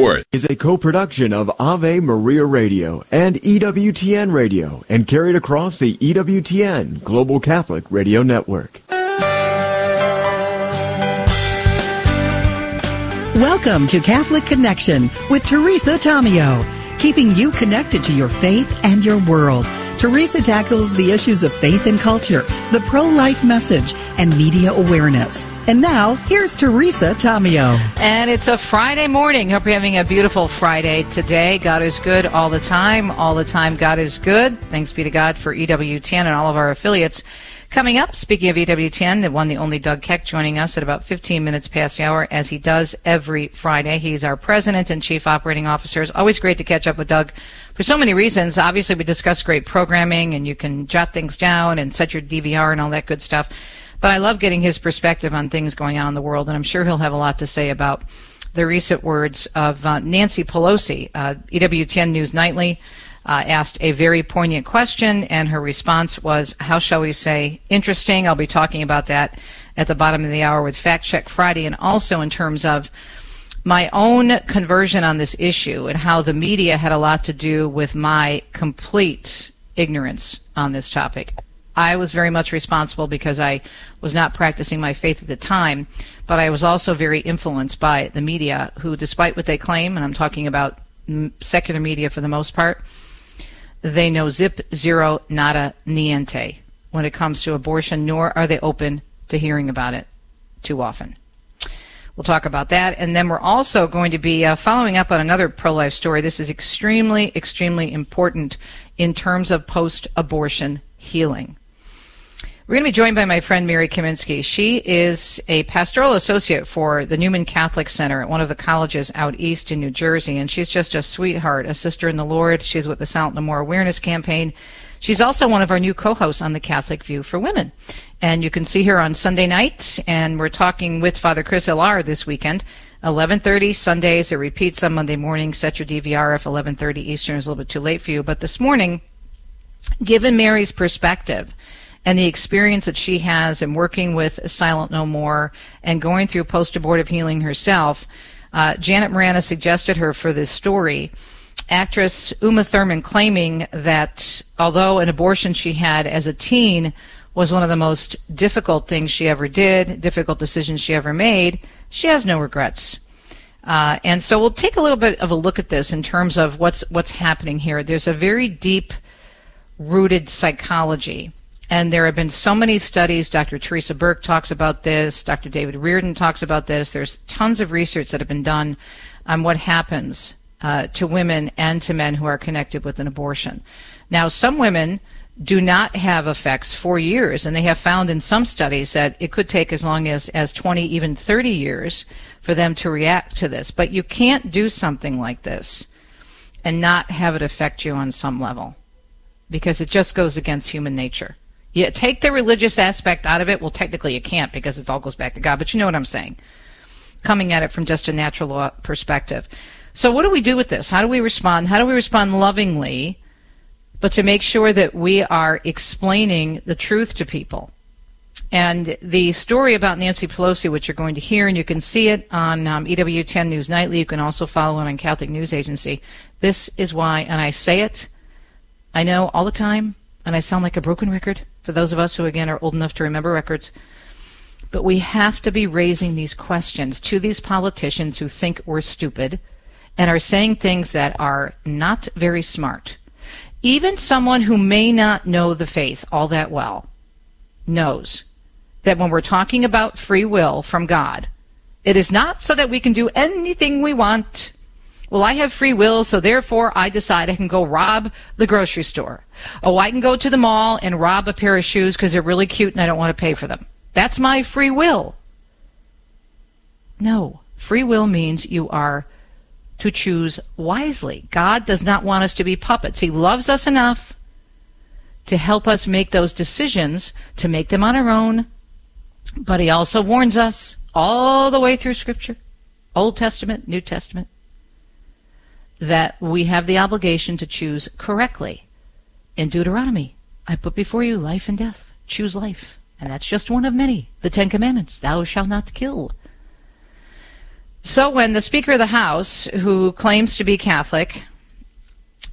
Worth is a co-production of Ave Maria Radio and EWTN Radio and carried across the EWTN Global Catholic Radio Network. Welcome to Catholic Connection with Teresa Tomeo, keeping you connected to your faith and your world. Teresa tackles the issues of faith and culture, the pro life message, and media awareness. And now, here's Teresa Tomeo. And it's a Friday morning. Hope you're having a beautiful Friday today. God is good all the time. All the time, God is good. Thanks be to God for EWTN and all of our affiliates. Coming up, speaking of EWTN, the one, the only Doug Keck joining us at about 15 minutes past the hour, as he does every Friday. He's our president and chief operating officer. It's always great to catch up with Doug for so many reasons. Obviously, we discuss great programming, and you can jot things down and set your DVR and all that good stuff. But I love getting his perspective on things going on in the world, and I'm sure he'll have a lot to say about the recent words of uh, Nancy Pelosi, uh, EWTN News Nightly uh, asked a very poignant question, and her response was, how shall we say, interesting. I'll be talking about that at the bottom of the hour with Fact Check Friday, and also in terms of my own conversion on this issue and how the media had a lot to do with my complete ignorance on this topic. I was very much responsible because I was not practicing my faith at the time, but I was also very influenced by the media, who, despite what they claim, and I'm talking about secular media for the most part, they know zip, zero, nada, niente when it comes to abortion, nor are they open to hearing about it too often. We'll talk about that. And then we're also going to be uh, following up on another pro life story. This is extremely, extremely important in terms of post abortion healing. We're going to be joined by my friend Mary Kaminsky. She is a pastoral associate for the Newman Catholic Center at one of the colleges out east in New Jersey, and she's just a sweetheart, a sister in the Lord. She's with the Silent No More Awareness Campaign. She's also one of our new co-hosts on the Catholic View for Women. And you can see her on Sunday night, and we're talking with Father Chris Alar this weekend. 11:30 Sundays. It repeats on Monday morning. Set your DVR if 11:30 Eastern is a little bit too late for you. But this morning, given Mary's perspective and the experience that she has in working with Silent No More and going through post abortive healing herself, uh, Janet Morana suggested her for this story. Actress Uma Thurman claiming that although an abortion she had as a teen was one of the most difficult things she ever did, difficult decisions she ever made, she has no regrets. Uh, and so we'll take a little bit of a look at this in terms of what's what's happening here. There's a very deep rooted psychology and there have been so many studies. Dr. Theresa Burke talks about this. Dr. David Reardon talks about this. There's tons of research that have been done on what happens uh, to women and to men who are connected with an abortion. Now, some women do not have effects for years, and they have found in some studies that it could take as long as, as 20, even 30 years for them to react to this. But you can't do something like this and not have it affect you on some level because it just goes against human nature. You take the religious aspect out of it. Well, technically you can't because it all goes back to God, but you know what I'm saying. Coming at it from just a natural law perspective. So what do we do with this? How do we respond? How do we respond lovingly, but to make sure that we are explaining the truth to people? And the story about Nancy Pelosi, which you're going to hear, and you can see it on um, EWTN News Nightly. You can also follow it on Catholic News Agency. This is why, and I say it, I know all the time, and I sound like a broken record for those of us who, again, are old enough to remember records. But we have to be raising these questions to these politicians who think we're stupid and are saying things that are not very smart. Even someone who may not know the faith all that well knows that when we're talking about free will from God, it is not so that we can do anything we want well, I have free will, so therefore I decide I can go rob the grocery store. Oh, I can go to the mall and rob a pair of shoes because they're really cute and I don't want to pay for them. That's my free will. No, free will means you are to choose wisely. God does not want us to be puppets. He loves us enough to help us make those decisions, to make them on our own. But He also warns us all the way through Scripture Old Testament, New Testament that we have the obligation to choose correctly. In Deuteronomy, I put before you life and death. Choose life. And that's just one of many. The Ten Commandments. Thou shalt not kill. So when the Speaker of the House, who claims to be Catholic,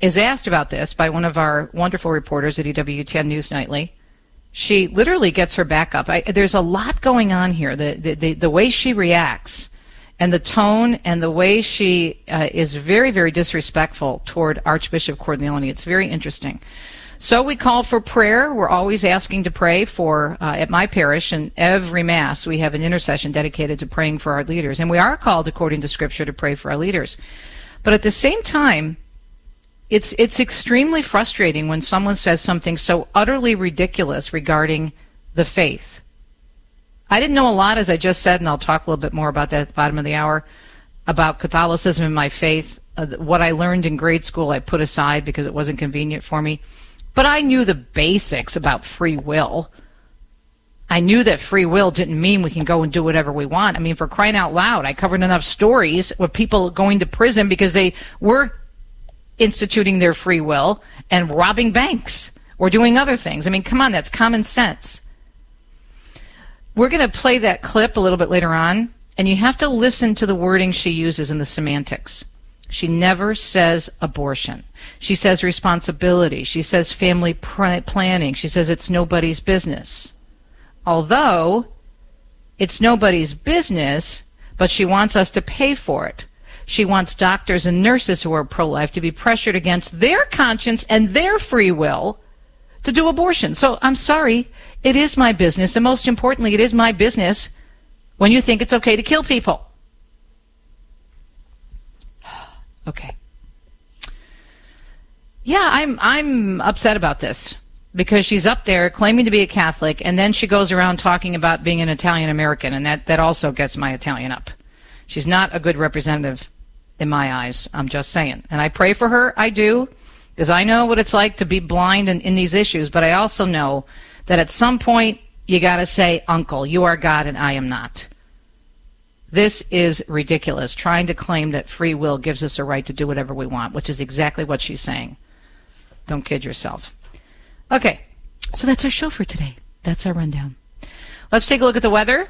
is asked about this by one of our wonderful reporters at EWTN News Nightly, she literally gets her back up. I, there's a lot going on here. The, the, the, the, way she reacts and the tone and the way she uh, is very, very disrespectful toward Archbishop Cordileone. It's very interesting. So we call for prayer. We're always asking to pray for, uh, at my parish, and every Mass, we have an intercession dedicated to praying for our leaders. And we are called, according to Scripture, to pray for our leaders. But at the same time, it's, it's extremely frustrating when someone says something so utterly ridiculous regarding the faith. I didn't know a lot, as I just said, and I'll talk a little bit more about that at the bottom of the hour, about Catholicism and my faith. Uh, what I learned in grade school, I put aside because it wasn't convenient for me. But I knew the basics about free will. I knew that free will didn't mean we can go and do whatever we want. I mean, for crying out loud, I covered enough stories with people going to prison because they were instituting their free will and robbing banks or doing other things. I mean, come on, that's common sense. We're going to play that clip a little bit later on, and you have to listen to the wording she uses in the semantics. She never says abortion. She says responsibility. She says family planning. She says it's nobody's business. Although it's nobody's business, but she wants us to pay for it. She wants doctors and nurses who are pro life to be pressured against their conscience and their free will to do abortion. So I'm sorry, it is my business, and most importantly, it is my business when you think it's okay to kill people. Okay. Yeah, I'm I'm upset about this because she's up there claiming to be a Catholic and then she goes around talking about being an Italian American and that that also gets my Italian up. She's not a good representative in my eyes. I'm just saying. And I pray for her. I do because I know what it's like to be blind in, in these issues, but I also know that at some point you got to say, "Uncle, you are God and I am not." This is ridiculous, trying to claim that free will gives us a right to do whatever we want, which is exactly what she's saying. Don't kid yourself. Okay, so that's our show for today. That's our rundown. Let's take a look at the weather.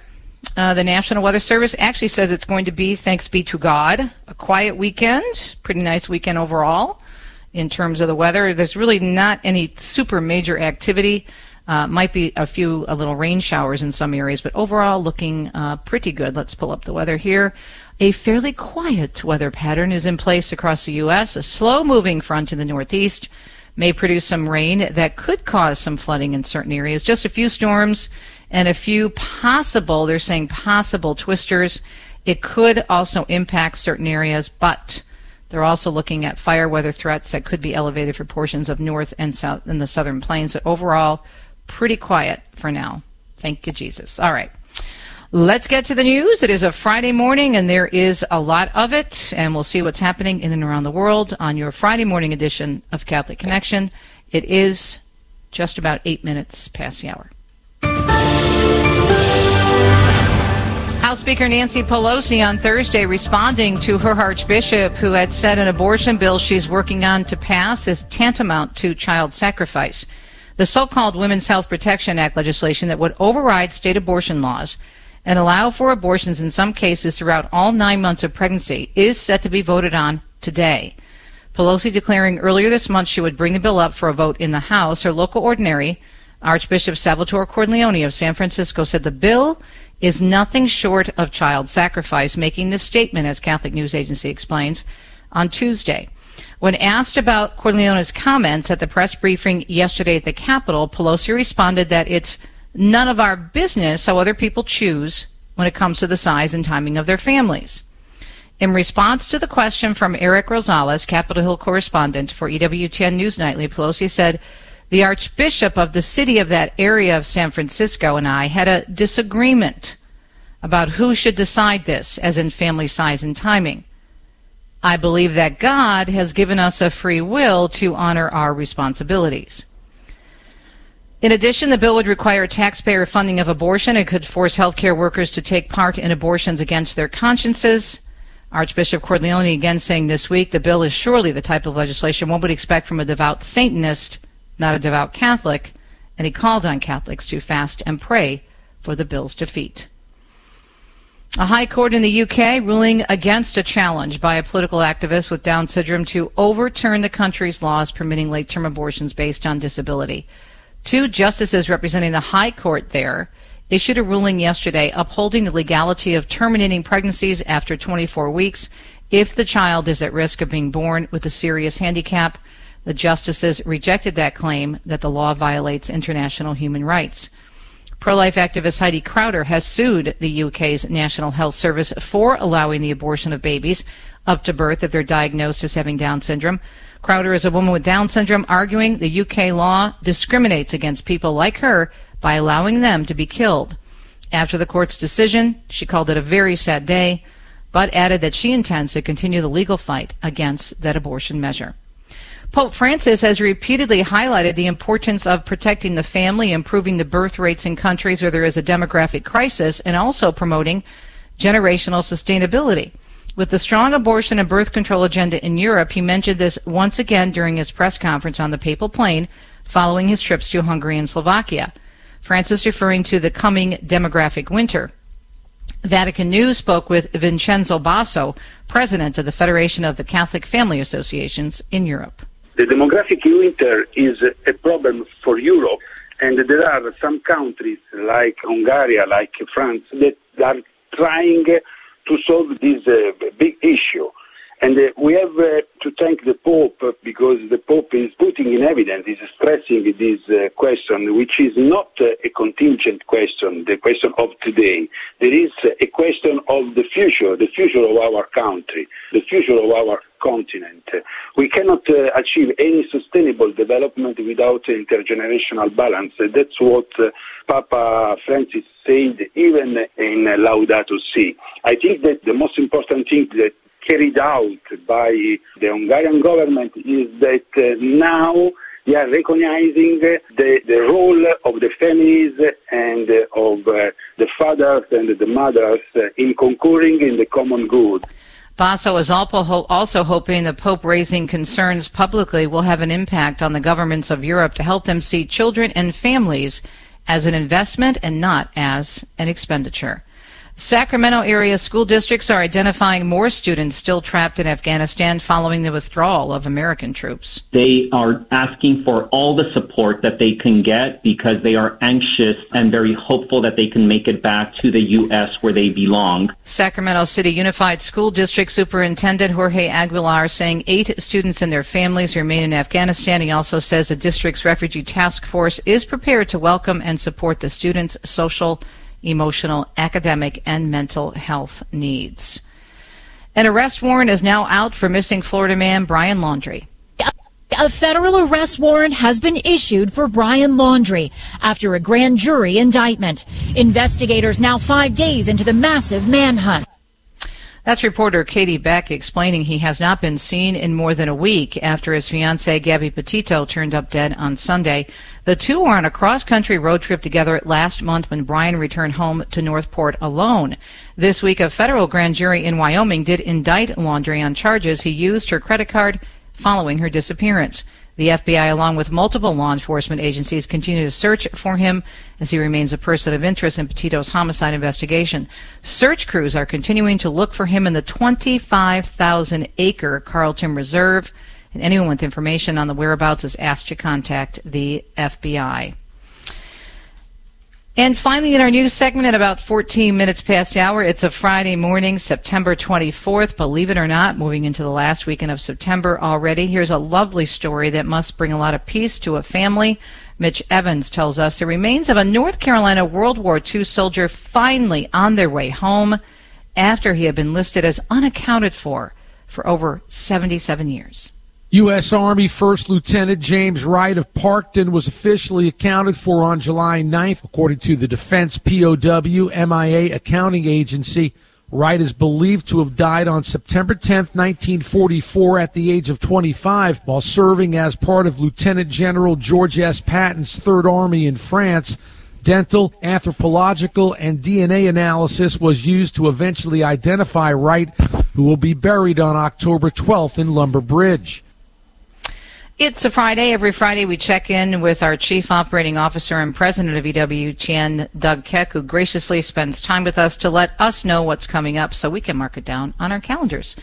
Uh, the National Weather Service actually says it's going to be, thanks be to God, a quiet weekend. Pretty nice weekend overall in terms of the weather. There's really not any super major activity. Uh, might be a few a little rain showers in some areas, but overall looking uh, pretty good. Let's pull up the weather here. A fairly quiet weather pattern is in place across the U.S. A slow moving front in the northeast may produce some rain that could cause some flooding in certain areas. Just a few storms and a few possible, they're saying possible twisters. It could also impact certain areas, but they're also looking at fire weather threats that could be elevated for portions of north and south in the southern plains. So overall, pretty quiet for now. Thank you, Jesus. All right. Let's get to the news. It is a Friday morning, and there is a lot of it, and we'll see what's happening in and around the world on your Friday morning edition of Catholic Connection. It is just about eight minutes past the hour. House Speaker Nancy Pelosi on Thursday responding to her Archbishop who had said an abortion bill she's working on to pass is tantamount to child sacrifice. The so-called Women's Health Protection Act legislation that would override state abortion laws and allow for abortions in some cases throughout all nine months of pregnancy is set to be voted on today. Pelosi declaring earlier this month she would bring the bill up for a vote in the House. Her local ordinary, Archbishop Salvatore Cordileone of San Francisco, said the bill is nothing short of child sacrifice, making this statement, as Catholic News Agency explains, on Tuesday. When asked about Cordileone's comments at the press briefing yesterday at the Capitol, Pelosi responded that it's none of our business how other people choose when it comes to the size and timing of their families. In response to the question from Eric Rosales, Capitol Hill correspondent for EWTN News Nightly, Pelosi said, The Archbishop of the city of that area of San Francisco and I had a disagreement about who should decide this, as in family size and timing. I believe that God has given us a free will to honor our responsibilities. In addition, the bill would require taxpayer funding of abortion. It could force healthcare workers to take part in abortions against their consciences. Archbishop Cordileone again saying this week the bill is surely the type of legislation one would expect from a devout Satanist, not a devout Catholic, and he called on Catholics to fast and pray for the bill's defeat. A high court in the UK ruling against a challenge by a political activist with Down syndrome to overturn the country's laws permitting late term abortions based on disability. Two justices representing the High Court there issued a ruling yesterday upholding the legality of terminating pregnancies after 24 weeks if the child is at risk of being born with a serious handicap. The justices rejected that claim that the law violates international human rights. Pro life activist Heidi Crowter has sued the UK's National Health Service for allowing the abortion of babies up to birth if they're diagnosed as having Down syndrome. Crowter is a woman with Down syndrome arguing the UK law discriminates against people like her by allowing them to be killed. After the court's decision, she called it a very sad day, but added that she intends to continue the legal fight against that abortion measure. Pope Francis has repeatedly highlighted the importance of protecting the family, improving the birth rates in countries where there is a demographic crisis, and also promoting generational sustainability. With the strong abortion and birth control agenda in Europe, he mentioned this once again during his press conference on the papal plane following his trips to Hungary and Slovakia. Francis referring to the coming demographic winter. Vatican News spoke with Vincenzo Bassi, president of the Federation of the Catholic Family Associations in Europe. The demographic winter is a problem for Europe, and there are some countries like Hungary, like France, that are trying to solve this uh, big issue. And uh, we have uh, to thank the Pope because the Pope is putting in evidence, is stressing this uh, question, which is not uh, a contingent question, the question of today. There is a question of the future, the future of our country, the future of our continent. We cannot uh, achieve any sustainable development without intergenerational balance. That's what uh, Papa Francis said even in Laudato Si. I think that the most important thing that carried out by the Hungarian government is that uh, now they are recognizing the, the role of the families and uh, of uh, the fathers and the mothers in concurring in the common good. Bassi is also hoping the Pope raising concerns publicly will have an impact on the governments of Europe to help them see children and families as an investment and not as an expenditure. Sacramento area school districts are identifying more students still trapped in Afghanistan following the withdrawal of American troops. They are asking for all the support that they can get because they are anxious and very hopeful that they can make it back to the U.S. where they belong. Sacramento City Unified School District Superintendent Jorge Aguilar saying eight students and their families remain in Afghanistan. He also says the district's refugee task force is prepared to welcome and support the students' social emotional, academic, and mental health needs. An arrest warrant is now out for missing Florida man Brian Laundrie. A federal arrest warrant has been issued for Brian Laundrie after a grand jury indictment. Investigators now five days into the massive manhunt. That's reporter Katie Beck explaining he has not been seen in more than a week after his fiancee Gabby Petito turned up dead on Sunday. The two were on a cross-country road trip together last month when Brian returned home to Northport alone. This week, a federal grand jury in Wyoming did indict Laundrie on charges he used her credit card following her disappearance. The FBI, along with multiple law enforcement agencies, continue to search for him as he remains a person of interest in Petito's homicide investigation. Search crews are continuing to look for him in the 25,000 acre Carlton Reserve, and anyone with information on the whereabouts is asked to contact the FBI. And finally, in our news segment at about 14 minutes past the hour, it's a Friday morning, September 24th. Believe it or not, moving into the last weekend of September already. Here's a lovely story that must bring a lot of peace to a family. Mitch Evans tells us the remains of a North Carolina World War II soldier finally on their way home after he had been listed as unaccounted for for over 77 years. U.S. Army First Lieutenant James Wright of Parkton was officially accounted for on July 9th, according to the Defense POW MIA accounting agency. Wright is believed to have died on September 10, 1944, at the age of 25, while serving as part of Lieutenant General George S. Patton's Third Army in France. Dental, anthropological, and DNA analysis was used to eventually identify Wright, who will be buried on October 12th in Lumber Bridge. It's a Friday. Every Friday, we check in with our Chief Operating Officer and President of EWTN, Doug Keck, who graciously spends time with us to let us know what's coming up so we can mark it down on our calendars.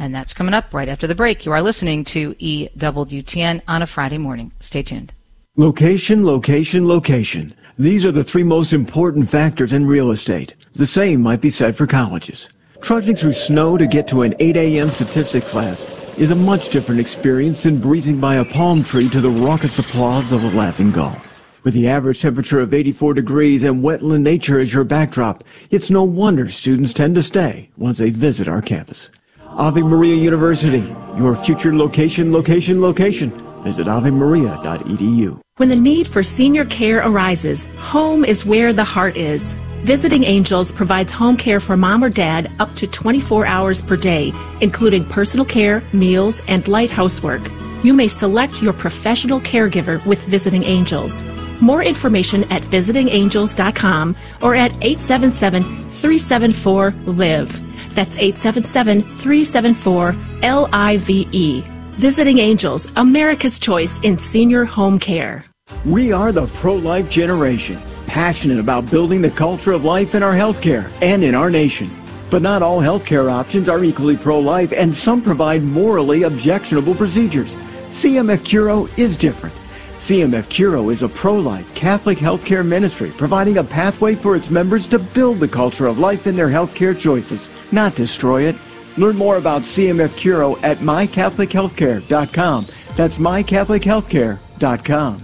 And that's coming up right after the break. You are listening to EWTN on a Friday morning. Stay tuned. Location, location, location. These are the three most important factors in real estate. The same might be said for colleges. Trudging through snow to get to an 8 a.m. statistics class is a much different experience than breezing by a palm tree to the raucous applause of a laughing gull. With the average temperature of 84 degrees and wetland nature as your backdrop, it's no wonder students tend to stay once they visit our campus. Ave Maria University, your future location, location, location. Visit avemaria.edu. When the need for senior care arises, home is where the heart is. Visiting Angels provides home care for mom or dad up to 24 hours per day, including personal care, meals, and light housework. You may select your professional caregiver with Visiting Angels. More information at visitingangels.com or at 877-374-LIVE. That's 877-374-L-I-V-E. Visiting Angels, America's choice in senior home care. We are the pro-life generation passionate about building the culture of life in our healthcare and in our nation. But not all healthcare options are equally pro-life, and some provide morally objectionable procedures. CMF Curo is different. CMF Curo is a pro-life Catholic healthcare ministry providing a pathway for its members to build the culture of life in their healthcare choices, not destroy it. Learn more about CMF Curo at mycatholichealthcare.com. That's mycatholichealthcare.com.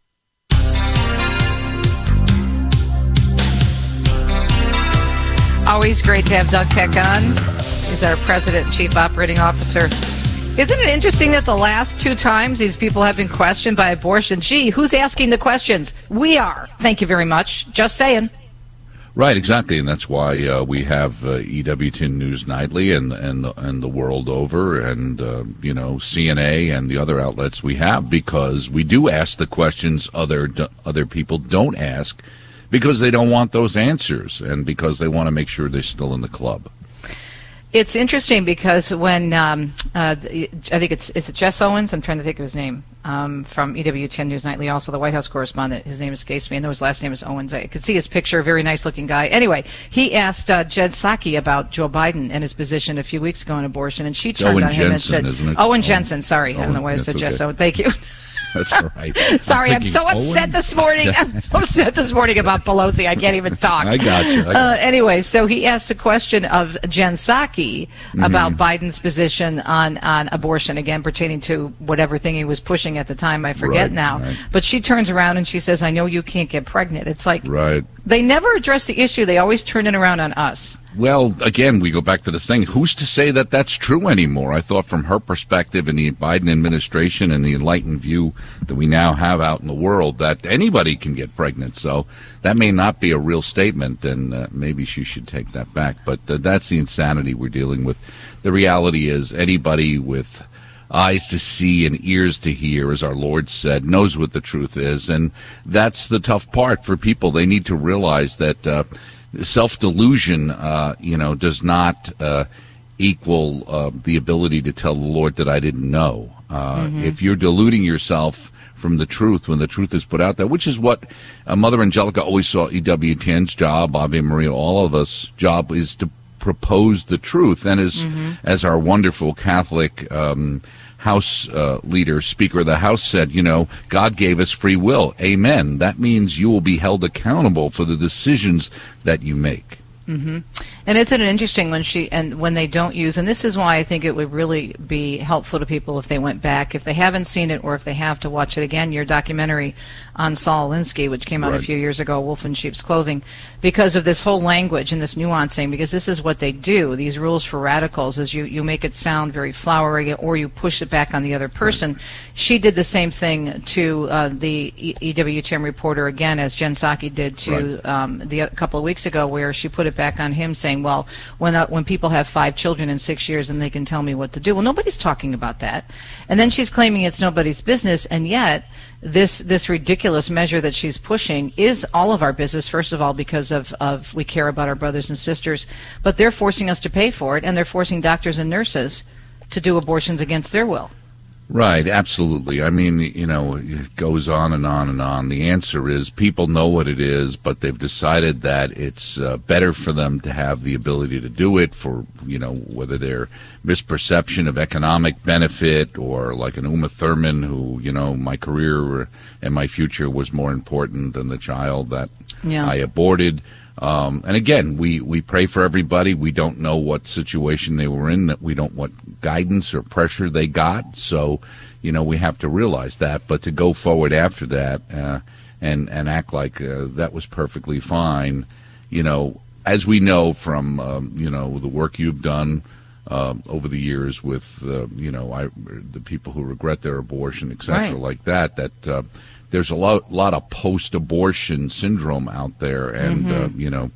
Always great to have Doug Keck on. He's our president and chief operating officer. Isn't it interesting that the last two times these people have been questioned by abortion? Gee, who's asking the questions? We are. Thank you very much. Just saying. Right, exactly, and that's why uh, we have uh, EWTN News Nightly and and and the world over, and uh, you know CNA and the other outlets we have because we do ask the questions other other people don't ask because they don't want those answers and because they want to make sure they're still in the club. It's interesting because when um, uh, I think it's is it Jess Owens. I'm trying to think of his name um, from EWTN News Nightly, also the White House correspondent. His name escapes me. I know his last name is Owens. I could see his picture. Very nice looking guy. Anyway, he asked uh, Jen Psaki about Joe Biden and his position a few weeks ago on abortion, and she turned Owen on him and said? "Owen Owen- Jensen." Sorry, I don't know why I said that's Jess okay. Owens. Thank you. That's all right. Sorry, I'm, thinking, so upset this morning. I'm so upset this morning about Pelosi. I can't even talk. I got you. I got Uh, anyway, so he asked a question of Jen Psaki Mm-hmm. about Biden's position on, on abortion, again pertaining to whatever thing he was pushing at the time. I forget Right, now. right. But she turns around and she says, "I know you can't get pregnant." It's like Right. they never address the issue. They always turn it around on us. Well, again, we go back to this thing. Who's to say that that's true anymore? I thought from her perspective in the Biden administration and the enlightened view that we now have out in the world that anybody can get pregnant. So that may not be a real statement, and uh, maybe she should take that back. But uh, that's the insanity we're dealing with. The reality is anybody with eyes to see and ears to hear, as our Lord said, knows what the truth is. And that's the tough part for people. They need to realize that uh, self delusion, uh, you know, does not uh, equal uh, the ability to tell the Lord that I didn't know. Uh, If you're deluding yourself from the truth when the truth is put out there, which is what uh, Mother Angelica always saw EWTN's job, Ave Maria, all of us' job is to propose the truth. And as as our wonderful Catholic um, House uh, leader, Speaker of the House said, you know, God gave us free will. Amen. That means you will be held accountable for the decisions that you make. hmm And it's an interesting when she and when they don't use, and this is why I think it would really be helpful to people if they went back, if they haven't seen it, or if they have to watch it again. Your documentary on Saul Alinsky, which came out Right. a few years ago, Wolf in Sheep's Clothing, because of this whole language and this nuancing. Because this is what they do. These rules for radicals is you you make it sound very flowery, or you push it back on the other person. She did the same thing to uh, the EWTN reporter again, as Jen Psaki did to Right. um, the a couple of weeks ago, where she put it back on him, saying, "Well, when uh, when people have five children in six years and they can tell me what to do, well, nobody's talking about that." And then she's claiming it's nobody's business, and yet this this ridiculous measure that she's pushing is all of our business. First of all, because of of we care about our brothers and sisters, but they're forcing us to pay for it, and they're forcing doctors and nurses to do abortions against their will. Right, absolutely. I mean, you know, it goes on and on and on. The answer is people know what it is, but they've decided that it's uh, better for them to have the ability to do it for, you know, whether they're misperception of economic benefit or like an Uma Thurman who, you know, my career and my future was more important than the child that Yeah. I aborted. Um, and again, we, we pray for everybody. We don't know what situation they were in, that we don't what guidance or pressure they got. So, you know, we have to realize that. But to go forward after that uh, and and act like uh, that was perfectly fine, you know, as we know from um, you know the work you've done. Um, over the years, with uh, you know, I, the people who regret their abortion, etc., Right. like that, that uh, there's a lot, lot of post-abortion syndrome out there, and uh, you know,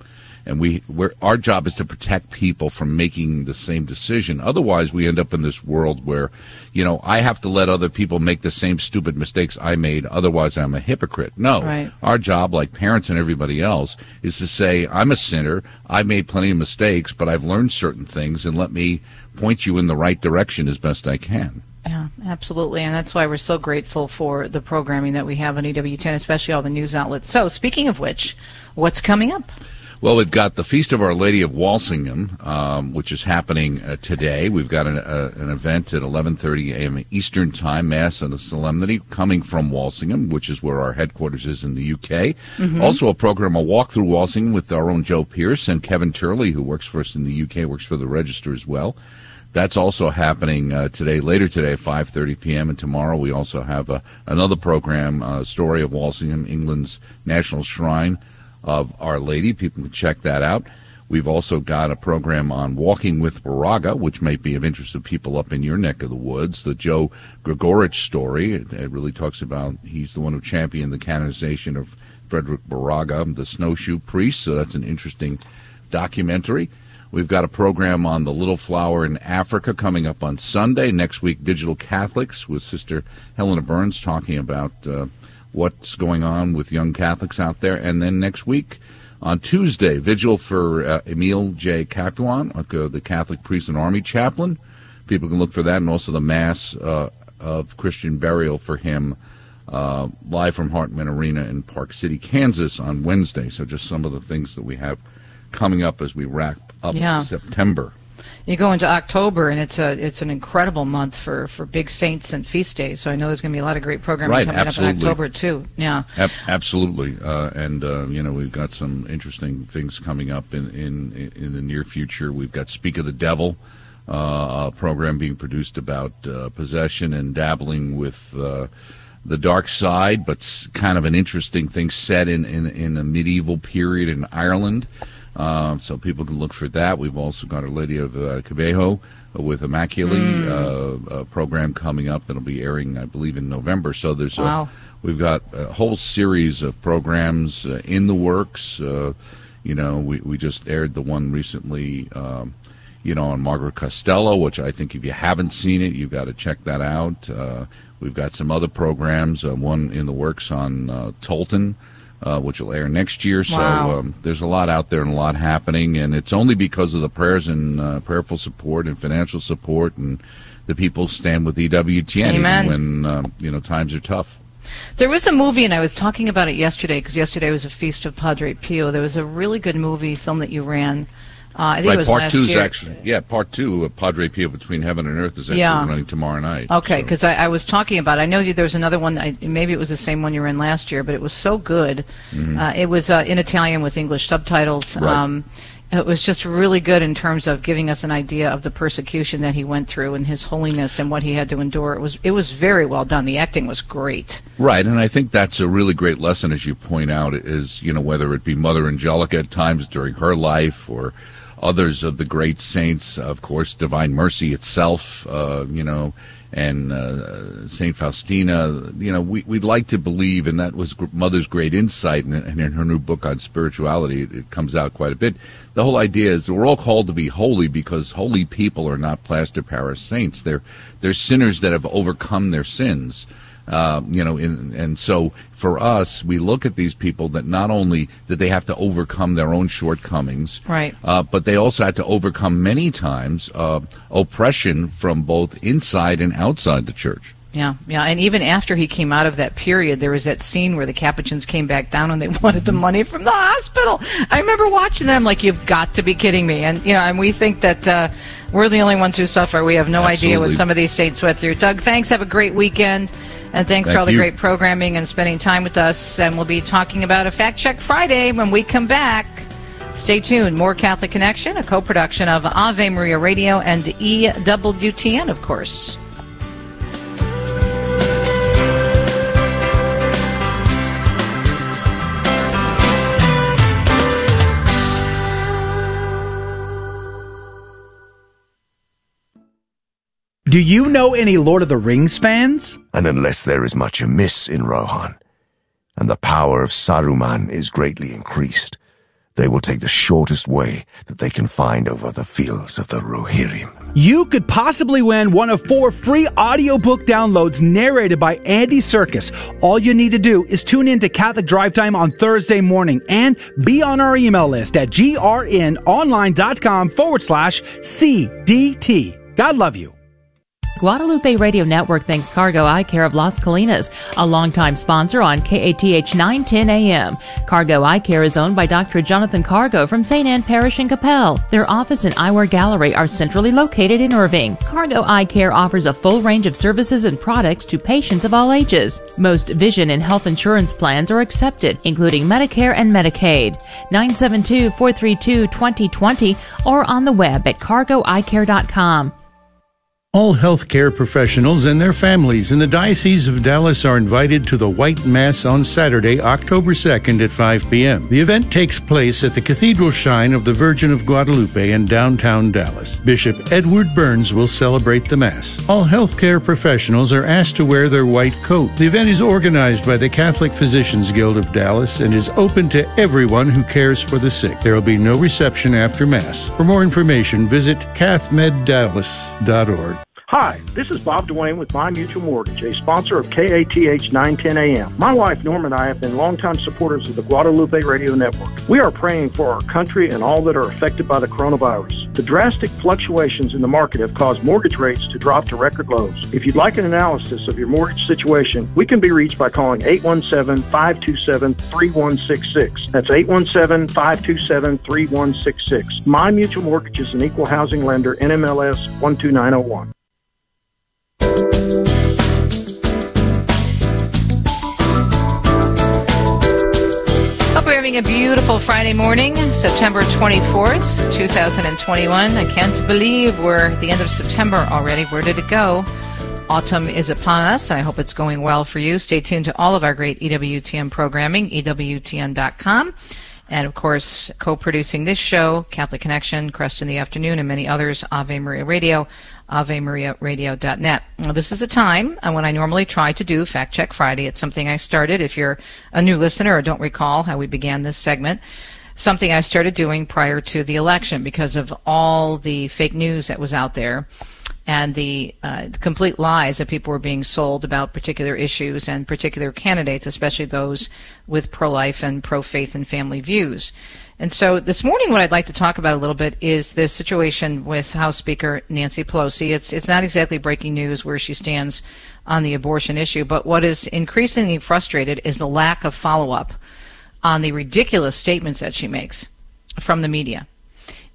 and we, we're, our job is to protect people from making the same decision. Otherwise, we end up in this world where, you know, I have to let other people make the same stupid mistakes I made. Otherwise, I'm a hypocrite. No, Right. our job, like parents and everybody else, is to say, I'm a sinner. I've made plenty of mistakes, but I've learned certain things, and let me point you in the right direction as best I can. Yeah, absolutely. And that's why we're so grateful for the programming that we have on EWTN, especially all the news outlets. So, speaking of which, what's coming up? Well, we've got the Feast of Our Lady of Walsingham, um, which is happening uh, today. We've got an, uh, an event at 11:30 a.m. Eastern Time, Mass and a Solemnity, coming from Walsingham, which is where our headquarters is in the UK. Also, a program, a walk through Walsingham with our own Joe Pearce and Kevin Turley, who works for us in the UK, works for the Register as well. That's also happening uh, today, later today, at 5:30 p.m. And tomorrow we also have uh, another program, uh, Story of Walsingham, England's National Shrine of Our Lady. People can check that out. We've also got a program on Walking with Baraga, which might be of interest to people up in your neck of the woods. The Joe Gregorich story. It, really talks about he's the one who championed the canonization of Frederick Baraga, the snowshoe priest. So that's an interesting documentary. We've got a program on the Little Flower in Africa coming up on Sunday. Next week, Digital Catholics with Sister Helena Burns talking about uh, what's going on with young Catholics out there. And then next week, on Tuesday, Vigil for uh, Emil J. Kapaun, uh, the Catholic priest and army chaplain. People can look for that, and also the Mass uh, of Christian burial for him uh, live from Hartman Arena in Park City, Kansas on Wednesday. So just some of the things that we have coming up as we wrap up Yeah. September. You go into October, and it's a it's an incredible month for, for big saints and feast days. So I know there's going to be a lot of great programming Right, coming absolutely. up in October too. Yeah. Ab- absolutely, uh, and uh, you know we've got some interesting things coming up in, in in the near future. We've got Speak of the Devil, uh, a program being produced about uh, possession and dabbling with uh, the dark side, but kind of an interesting thing set in in, in a medieval period in Ireland. Uh, so people can look for that. We've also got Our Lady of uh, Kibeho with Immaculate, uh, a program coming up that'll be airing, I believe, in November. So there's a, Wow. We've got a whole series of programs uh, in the works. Uh, you know, we, we just aired the one recently, um, you know, on Margaret Costello, which I think if you haven't seen it, you've got to check that out. Uh, we've got some other programs, uh, one in the works on uh, Tolton. Uh, which will air next year. So um, there's a lot out there and a lot happening, and it's only because of the prayers and uh, prayerful support and financial support and the people stand with EWTN Amen. even when um, you know times are tough. There was a movie, and I was talking about it yesterday because yesterday was a feast of Padre Pio. There was a really good movie film that you ran. Uh, I think it was part last two is year. actually yeah, part two of Padre Pio between heaven and earth is actually Yeah. running tomorrow night. Okay, So- because I, I was talking about. I know you, there was another one. I, maybe it was the same one you were in last year, but it was so good. Uh, it was uh, in Italian with English subtitles. Mm-hmm. Right. Um, It was just really good in terms of giving us an idea of the persecution that he went through and his holiness and what he had to endure. It was it was very well done. The acting was great. Right, and I think that's a really great lesson, as you point out, is you know whether it be Mother Angelica at times during her life or others of the great saints, of course, Divine Mercy itself, uh, you know, and uh, Saint Faustina. You know, we, would like to believe, and that was Mother's great insight, and, and in her new book on spirituality, it, it, comes out quite a bit. The whole idea is that we're all called to be holy because holy people are not plaster Paris saints. They're they're sinners that have overcome their sins. Uh, you know, in, and so for us, we look at these people that not only that they have to overcome their own shortcomings, right, uh, but they also had to overcome many times uh, oppression from both inside and outside the church. Yeah, yeah, and even after he came out of that period, there was that scene where the Capuchins came back down and they wanted the money from the hospital. I remember watching that. I'm like, you've got to be kidding me! And you know, and we think that uh, we're the only ones who suffer. We have no Absolutely. idea what some of these saints went through. Doug, thanks. Have a great weekend. And thanks Thank for all the great programming and spending time with us. And we'll be talking about a Fact Check Friday when we come back. Stay tuned. More Catholic Connection, a co production of Ave Maria Radio and EWTN, of course. Do you know any Lord of the Rings fans? And unless there is much amiss in Rohan, and the power of Saruman is greatly increased, they will take the shortest way that they can find over the fields of the Rohirrim. You could possibly win one of four free audiobook downloads narrated by Andy Serkis. All you need to do is tune in to Catholic Drive Time on Thursday morning and be on our email list at grnonline.com forward slash CDT. God love you. Guadalupe Radio Network thanks Cargo Eye Care of Las Colinas, a longtime sponsor on KATH 910 AM. Cargo Eye Care is owned by Dr. Jonathan Cargo from St. Anne Parish in Coppell. Their office and eyewear gallery are centrally located in Irving. Cargo Eye Care offers a full range of services and products to patients of all ages. Most vision and health insurance plans are accepted, including Medicare and Medicaid. 972-432-2020 or on the web at cargoeyecare.com. All healthcare professionals and their families in the Diocese of Dallas are invited to the White Mass on Saturday, October 2nd at 5 p.m. The event takes place at the Cathedral Shrine of the Virgin of Guadalupe in downtown Dallas. Bishop Edward Burns will celebrate the Mass. All healthcare professionals are asked to wear their white coat. The event is organized by the Catholic Physicians Guild of Dallas and is open to everyone who cares for the sick. There will be no reception after Mass. For more information, visit cathmeddallas.org. Hi, this is Bob Dwayne with My Mutual Mortgage, a sponsor of KATH 910 AM. My wife Norma and I have been longtime supporters of the Guadalupe Radio Network. We are praying for our country and all that are affected by the coronavirus. The drastic fluctuations in the market have caused mortgage rates to drop to record lows. If you'd like an analysis of your mortgage situation, we can be reached by calling 817-527-3166. That's 817-527-3166. My Mutual Mortgage is an equal housing lender, NMLS 12901. Having a beautiful Friday morning, September 24th, 2021. I can't believe we're at the end of September already. Where did it go? Autumn is upon us. I hope it's going well for you. Stay tuned to all of our great EWTN programming, EWTN.com. And of course, co-producing this show, Catholic Connection, Kresta in the Afternoon, and many others, Ave Maria Radio AveMariaRadio.net. Well, this is a time when I normally try to do Fact Check Friday. It's something I started, if you're a new listener or don't recall how we began this segment, something I started doing prior to the election because of all the fake news that was out there and the, uh, complete lies that people were being sold about particular issues and particular candidates, especially those with pro-life and pro-faith and family views. And so this morning, what I'd like to talk about a little bit is this situation with House Speaker Nancy Pelosi. It's it's not exactly breaking news where she stands on the abortion issue, but what is increasingly frustrated is the lack of follow up on the ridiculous statements that she makes from the media.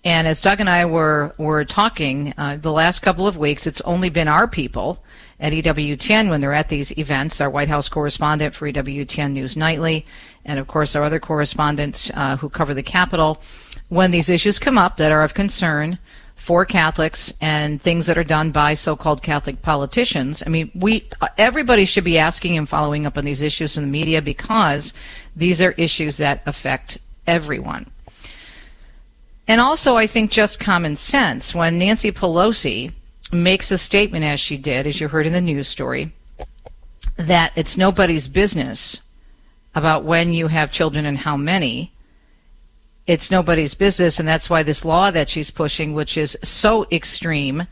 And as Doug and I were were talking uh, the last couple of weeks, it's only been our people at EWTN when they're at these events. Our White House correspondent for EWTN News Nightly, and of course our other correspondents uh, who cover the Capitol, when these issues come up that are of concern for Catholics and things that are done by so-called Catholic politicians. I mean, we everybody should be asking and following up on these issues in the media because these are issues that affect everyone. And also, I think just common sense. When Nancy Pelosi makes a statement, as she did, as you heard in the news story, that it's nobody's business about when you have children and how many, it's nobody's business, and that's why this law that she's pushing, which is so extreme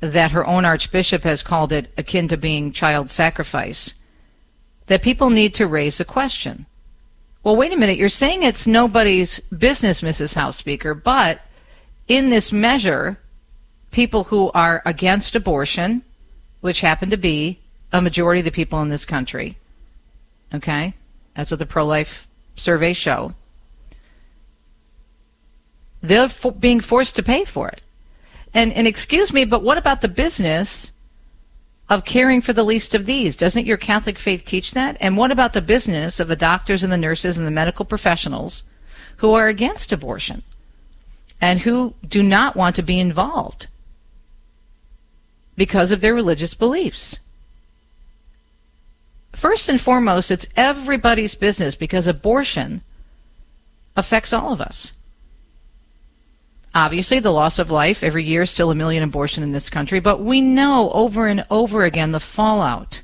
that her own archbishop has called it akin to being child sacrifice, that people need to raise a question. Well, wait a minute. You're saying it's nobody's business, Mrs. House Speaker, but in this measure, people who are against abortion, which happen to be a majority of the people in this country, okay? That's what the pro life surveys show. They're for being forced to pay for it. And, and excuse me, but what about the business of caring for the least of these. Doesn't your Catholic faith teach that? And what about the business of the doctors and the nurses and the medical professionals who are against abortion and who do not want to be involved because of their religious beliefs? First and foremost, it's everybody's business because abortion affects all of us. Obviously, the loss of life every year is still a million abortion in this country, but we know over and over again the fallout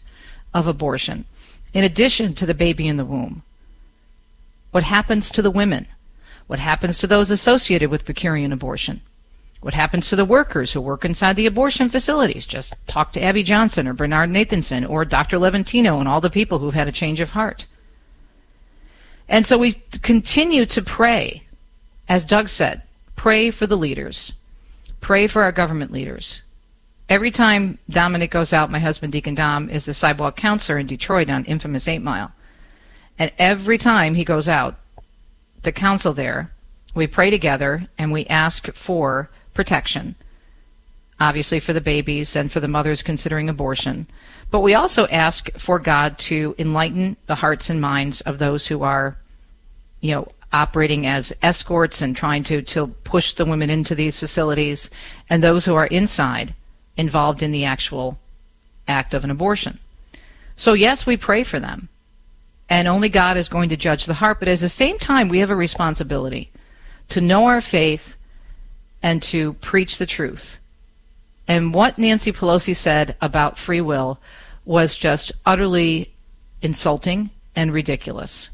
of abortion, in addition to the baby in the womb. What happens to the women? What happens to those associated with procuring an abortion? What happens to the workers who work inside the abortion facilities? Just talk to Abby Johnson or Bernard Nathanson or Dr. Levatino and all the people who've had a change of heart. And so we continue to pray, as Doug said, pray for the leaders. Pray for our government leaders. Every time Dominic goes out, my husband, Deacon Dom, is the sidewalk counselor in Detroit on infamous 8 Mile. And every time he goes out the council there, we pray together and we ask for protection. Obviously, for the babies and for the mothers considering abortion. But we also ask for God to enlighten the hearts and minds of those who are, you know, operating as escorts and trying to, to push the women into these facilities, and those who are inside involved in the actual act of an abortion. So, yes, we pray for them. And only God is going to judge the heart. But at the same time, we have a responsibility to know our faith and to preach the truth. And what Nancy Pelosi said about free will was just utterly insulting and ridiculous.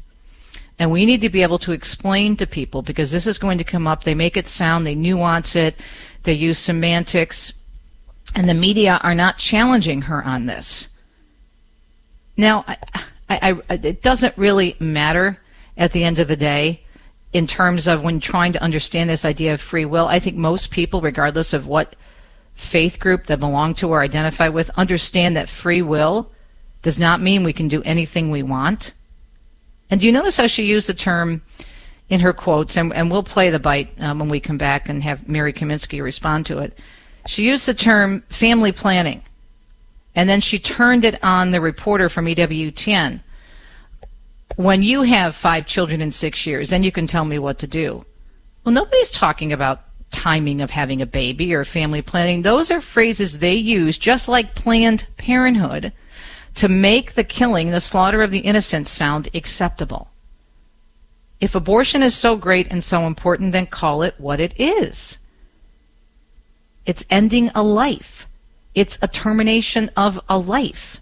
And we need to be able to explain to people because this is going to come up. They make it sound, they nuance it, they use semantics, and the media are not challenging her on this. Now, I, I, I, it doesn't really matter at the end of the day in terms of when trying to understand this idea of free will. I think most people, regardless of what faith group they belong to or identify with, understand that free will does not mean we can do anything we want. And do you notice how she used the term in her quotes? And, and we'll play the bite um, when we come back and have Mary Kaminsky respond to it. She used the term family planning. And then she turned it on the reporter from EWTN. When you have five children in six years, then you can tell me what to do. Well, nobody's talking about timing of having a baby or family planning. Those are phrases they use, just like Planned Parenthood, to make the killing, the slaughter of the innocent, sound acceptable. If abortion is so great and so important, then call it what it is. It's ending a life. It's a termination of a life.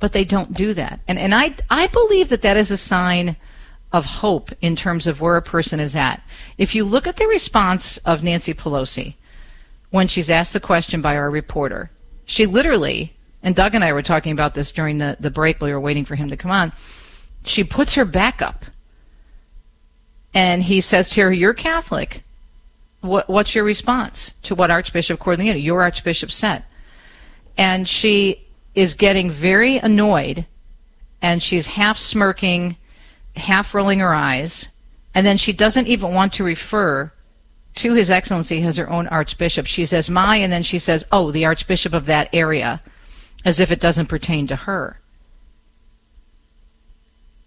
But they don't do that. And, and I, I believe that that is a sign of hope in terms of where a person is at. If you look at the response of Nancy Pelosi when she's asked the question by our reporter, she literally and Doug and I were talking about this during the, the break while we were waiting for him to come on. She puts her back up. And he says to her, You're Catholic. What, what's your response to what Archbishop Cordileone, your Archbishop, said? And she is getting very annoyed and she's half smirking, half rolling her eyes, and then she doesn't even want to refer to His Excellency as her own archbishop. She says my, and then she says, oh, the archbishop of that area, as if it doesn't pertain to her.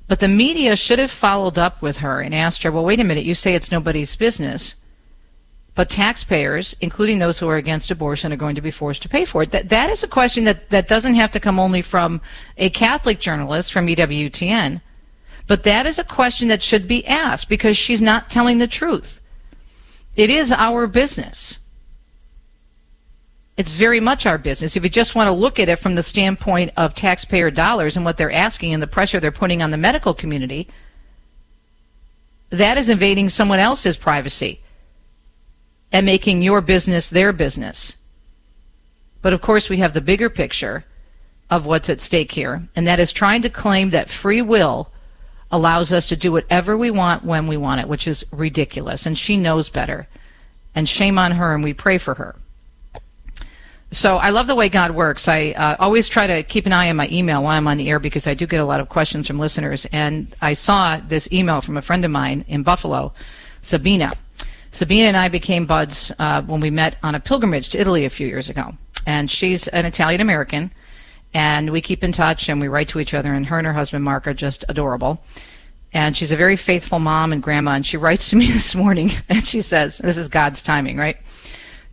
But the media should have followed up with her and asked her, well, wait a minute, you say it's nobody's business, but taxpayers, including those who are against abortion, are going to be forced to pay for it. That, that is a question that, that doesn't have to come only from a Catholic journalist from EWTN, but that is a question that should be asked because she's not telling the truth. It is our business. It's very much our business. If you just want to look at it from the standpoint of taxpayer dollars and what they're asking and the pressure they're putting on the medical community, that is invading someone else's privacy and making your business their business. But of course, we have the bigger picture of what's at stake here, and that is trying to claim that free will allows us to do whatever we want when we want it, which is ridiculous. And she knows better. And shame on her, and we pray for her. So I love the way God works. I uh, always try to keep an eye on my email while I'm on the air because I do get a lot of questions from listeners. And I saw this email from a friend of mine in Buffalo, Sabina. Sabina and I became buds uh, when we met on a pilgrimage to Italy a few years ago. And she's an Italian American, and we keep in touch and we write to each other. And her and her husband Mark are just adorable. And she's a very faithful mom and grandma. And she writes to me this morning, and she says, "This is God's timing, right?"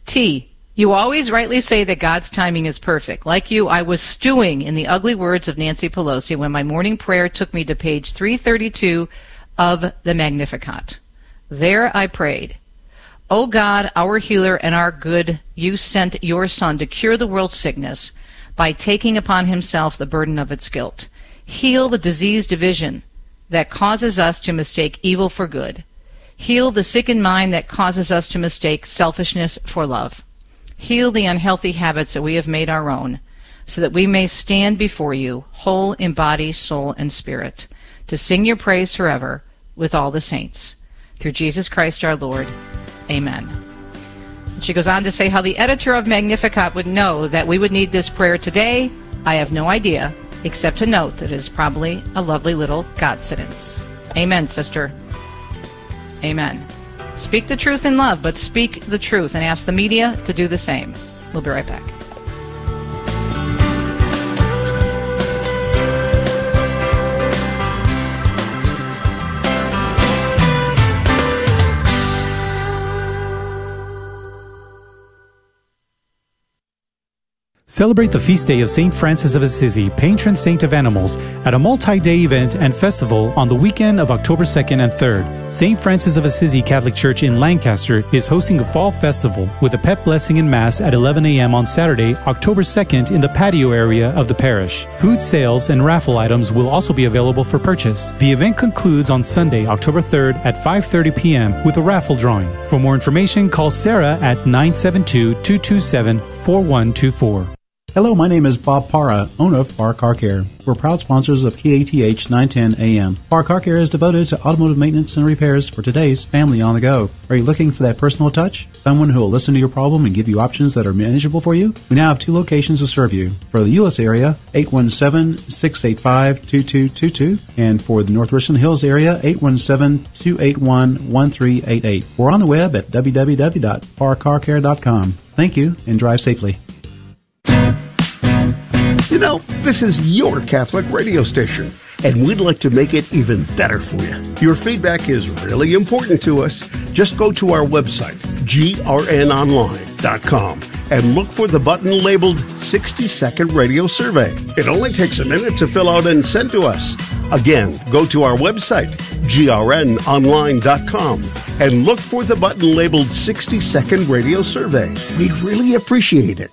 T you always rightly say that God's timing is perfect. Like you, I was stewing in the ugly words of Nancy Pelosi when my morning prayer took me to page 332 of the Magnificat. There I prayed, O God, our healer and our good, you sent your Son to cure the world's sickness by taking upon himself the burden of its guilt. Heal the disease division that causes us to mistake evil for good. Heal the sickened mind that causes us to mistake selfishness for love. Heal the unhealthy habits that we have made our own, so that we may stand before you, whole in body, soul, and spirit, to sing your praise forever with all the saints. Through Jesus Christ our Lord. Amen. She goes on to say how the editor of Magnificat would know that we would need this prayer today. I have no idea, except to note that it is probably a lovely little God sentence. Amen, sister. Amen. Speak the truth in love, but speak the truth and ask the media to do the same. We'll be right back. Celebrate the feast day of St. Francis of Assisi, patron saint of animals, at a multi day event and festival on the weekend of October 2nd and 3rd. St. Francis of Assisi Catholic Church in Lancaster is hosting a fall festival with a pet blessing and mass at 11 a.m. on Saturday, October 2nd, in the patio area of the parish. Food sales and raffle items will also be available for purchase. The event concludes on Sunday, October 3rd at 5:30 p.m. with a raffle drawing. For more information, call Sarah at 972 227 4124. Hello, my name is Bob Para, owner of Parr Car Care. We're proud sponsors of KATH 910 AM. Parr Car Care is devoted to automotive maintenance and repairs for today's family on the go. Are you looking for that personal touch? Someone who will listen to your problem and give you options that are manageable for you? We now have two locations to serve you. For the U.S. area, 817-685-2222, and for the North Richland Hills area, 817-281-1388. We're on the web at www.parcarcare.com. Thank you and drive safely. You know, this is your Catholic radio station, and we'd like to make it even better for you. Your feedback is really important to us. Just go to our website, grnonline.com, and look for the button labeled 60 Second Radio Survey. It only takes a minute to fill out and send to us. Again, go to our website, grnonline.com, and look for the button labeled 60 Second Radio Survey. We'd really appreciate it.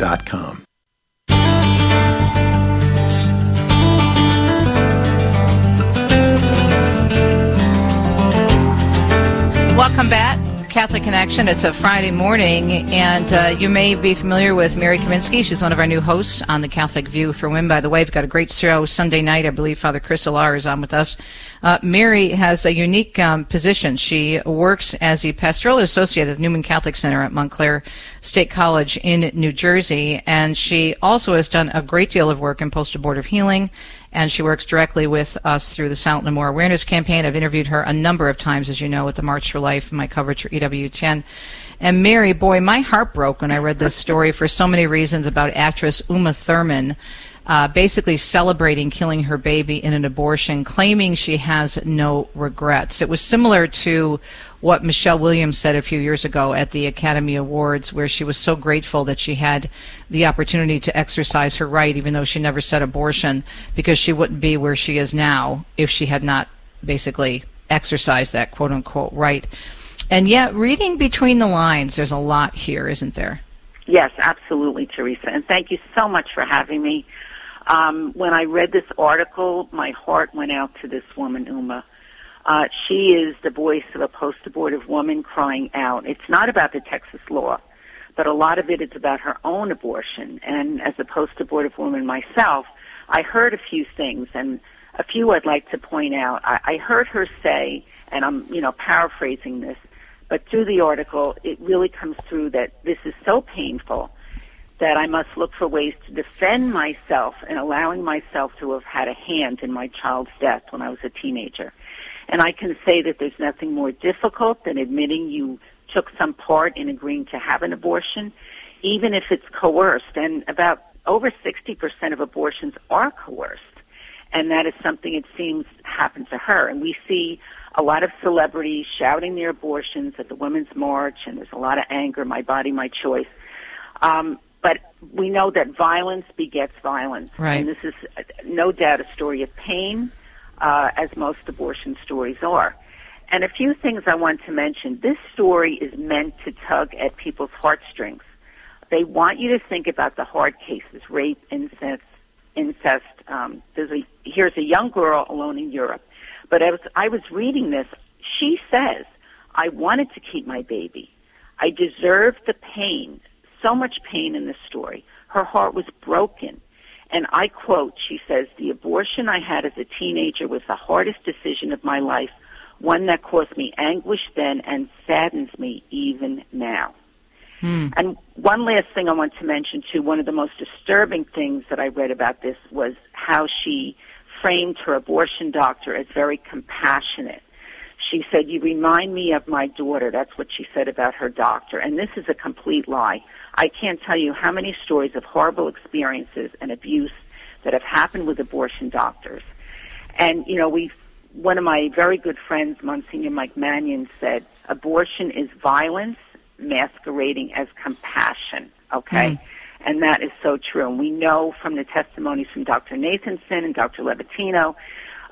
dot com. Welcome back. Catholic Connection. It's a Friday morning, and uh, you may be familiar with Mary Kaminsky. She's one of our new hosts on the Catholic View for Women. By the way, we've got a great show Sunday night. I believe Father Chris Alar is on with us. Uh, Mary has a unique um, position. She works as a pastoral associate at Newman Catholic Center at Montclair State College in New Jersey, and she also has done a great deal of work in post-abortive healing and she works directly with us through the Silent No More Awareness Campaign. I've interviewed her a number of times, as you know, with the March for Life, my coverage for EWTN. And Mary, boy, my heart broke when I read this story for so many reasons about actress Uma Thurman. Uh, basically celebrating killing her baby in an abortion, claiming she has no regrets. It was similar to what Michelle Williams said a few years ago at the Academy Awards, where she was so grateful that she had the opportunity to exercise her right, even though she never said abortion, because she wouldn't be where she is now if she had not basically exercised that quote unquote right. And yet, reading between the lines, there's a lot here, isn't there? Yes, absolutely, Teresa. And thank you so much for having me. Um, when I read this article, my heart went out to this woman, Uma. Uh, she is the voice of a post-abortive woman crying out. It's not about the Texas law, but a lot of it is about her own abortion. And as a post-abortive woman myself, I heard a few things, and a few I'd like to point out. I, I heard her say, and I'm, you know, paraphrasing this, but through the article, it really comes through that this is so painful that I must look for ways to defend myself and allowing myself to have had a hand in my child's death when I was a teenager. And I can say that there's nothing more difficult than admitting you took some part in agreeing to have an abortion, even if it's coerced. And about over 60% of abortions are coerced. And that is something it seems happened to her. And we see a lot of celebrities shouting their abortions at the Women's March, and there's a lot of anger, my body, my choice. Um, but we know that violence begets violence. Right. And this is uh, no doubt a story of pain, uh, as most abortion stories are. And a few things I want to mention. This story is meant to tug at people's heartstrings. They want you to think about the hard cases, rape, incest, incest. Um, there's a, here's a young girl alone in Europe. But as I was reading this, she says, I wanted to keep my baby. I deserved the pain, so much pain in this story. Her heart was broken. And I quote, she says, the abortion I had as a teenager was the hardest decision of my life, one that caused me anguish then and saddens me even now. Hmm. And one last thing I want to mention too, one of the most disturbing things that I read about this was how she framed her abortion doctor as very compassionate. She said, you remind me of my daughter. That's what she said about her doctor. And this is a complete lie. I can't tell you how many stories of horrible experiences and abuse that have happened with abortion doctors. And, you know, we, one of my very good friends, Monsignor Mike Mannion, said, abortion is violence masquerading as compassion, okay? Mm. And that is so true. And we know from the testimonies from Dr. Nathanson and Dr. Levatino,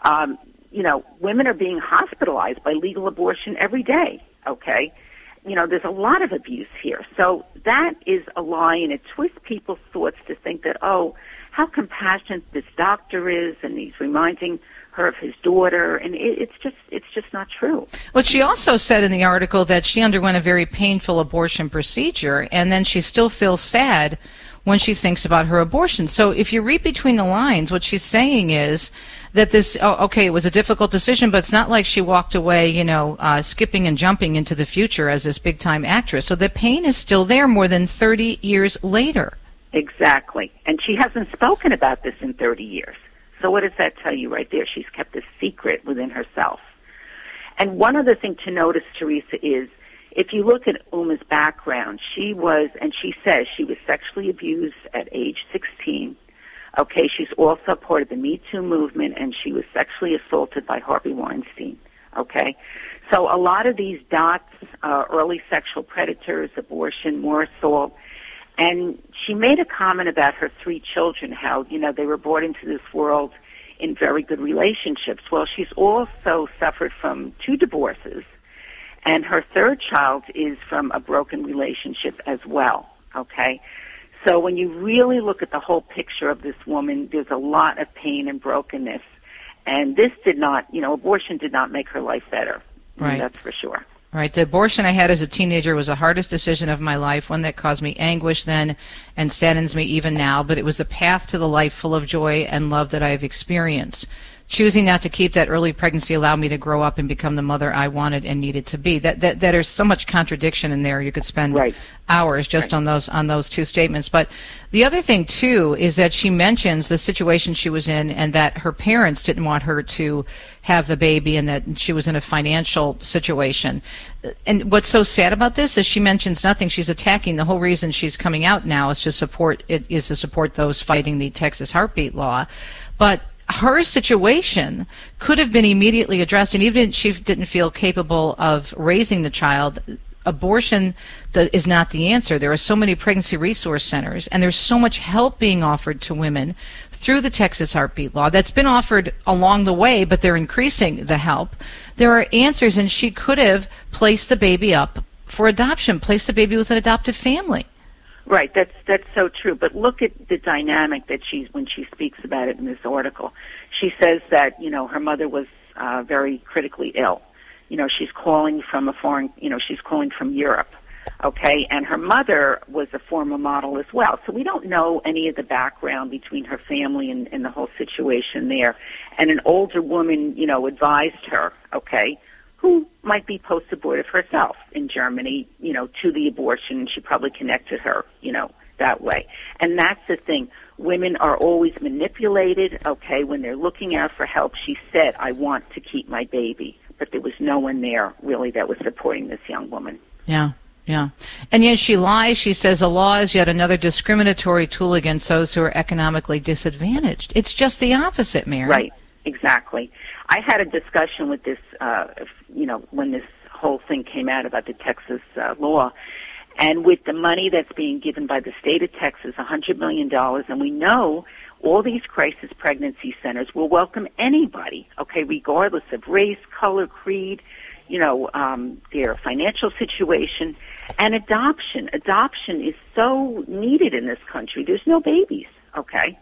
um, you know, women are being hospitalized by legal abortion every day, okay? You know, there's a lot of abuse here. So that is a lie and it twists people's thoughts to think that, oh, how compassionate this doctor is and he's reminding her of his daughter and it, it's just it's just not true. Well, she also said in the article that she underwent a very painful abortion procedure, and then she still feels sad when she thinks about her abortion. So if you read between the lines, what she's saying is that this, oh, okay, it was a difficult decision, but it's not like she walked away, you know, uh, skipping and jumping into the future as this big time actress. So the pain is still there more than 30 years later. Exactly. And she hasn't spoken about this in 30 years. So what does that tell you right there? She's kept a secret within herself. And one other thing to notice, Teresa, is if you look at Uma's background, she was, and she says she was sexually abused at age 16. Okay, she's also part of the Me Too movement, and she was sexually assaulted by Harvey Weinstein. Okay, so a lot of these dots, uh, early sexual predators, abortion, more assault, and she made a comment about her three children, how, you know, they were brought into this world in very good relationships. Well, she's also suffered from two divorces, and her third child is from a broken relationship as well, okay? So when you really look at the whole picture of this woman, there's a lot of pain and brokenness. And this did not, you know, abortion did not make her life better. Right. That's for sure. Right. The abortion I had as a teenager was the hardest decision of my life, one that caused me anguish then and saddens me even now, but it was the path to the life full of joy and love that I have experienced. Choosing not to keep that early pregnancy allowed me to grow up and become the mother I wanted and needed to be. That that, that there's so much contradiction in there. You could spend Right. hours just on those on those two statements. But the other thing too is that she mentions the situation she was in and that her parents didn't want her to have the baby and that she was in a financial situation. And what's so sad about this is she mentions nothing. She's attacking the whole reason she's coming out now is to support it is to support those fighting the Texas heartbeat law. But her situation could have been immediately addressed, and even if she didn't feel capable of raising the child, abortion is not the answer. There are so many pregnancy resource centers, and there's so much help being offered to women through the Texas heartbeat law that's been offered along the way, but they're increasing the help. There are answers, and she could have placed the baby up for adoption, placed the baby with an adoptive family. Right, that's that's so true. But look at the dynamic that she's when she speaks about it in this article. She says that you know her mother was uh, very critically ill. You know she's calling from a foreign. You know she's calling from Europe. Okay, and her mother was a former model as well. So we don't know any of the background between her family and, and the whole situation there. And an older woman, you know, advised her. Okay, who might be post-abortive herself in Germany, you know, to the abortion. She probably connected her, you know, that way. And that's the thing. Women are always manipulated, okay, when they're looking out for help. She said, I want to keep my baby. But there was no one there really that was supporting this young woman. Yeah, yeah. And yet she lies. She says a law is yet another discriminatory tool against those who are economically disadvantaged. It's just the opposite, Mary. Right, exactly. I had a discussion with this, uh, you know, when this whole thing came out about the Texas uh, law. And with the money that's being given by the state of Texas, $100 million, and we know all these crisis pregnancy centers will welcome anybody, okay, regardless of race, color, creed, you know, um, their financial situation, and adoption. Adoption is so needed in this country. There's no babies, okay?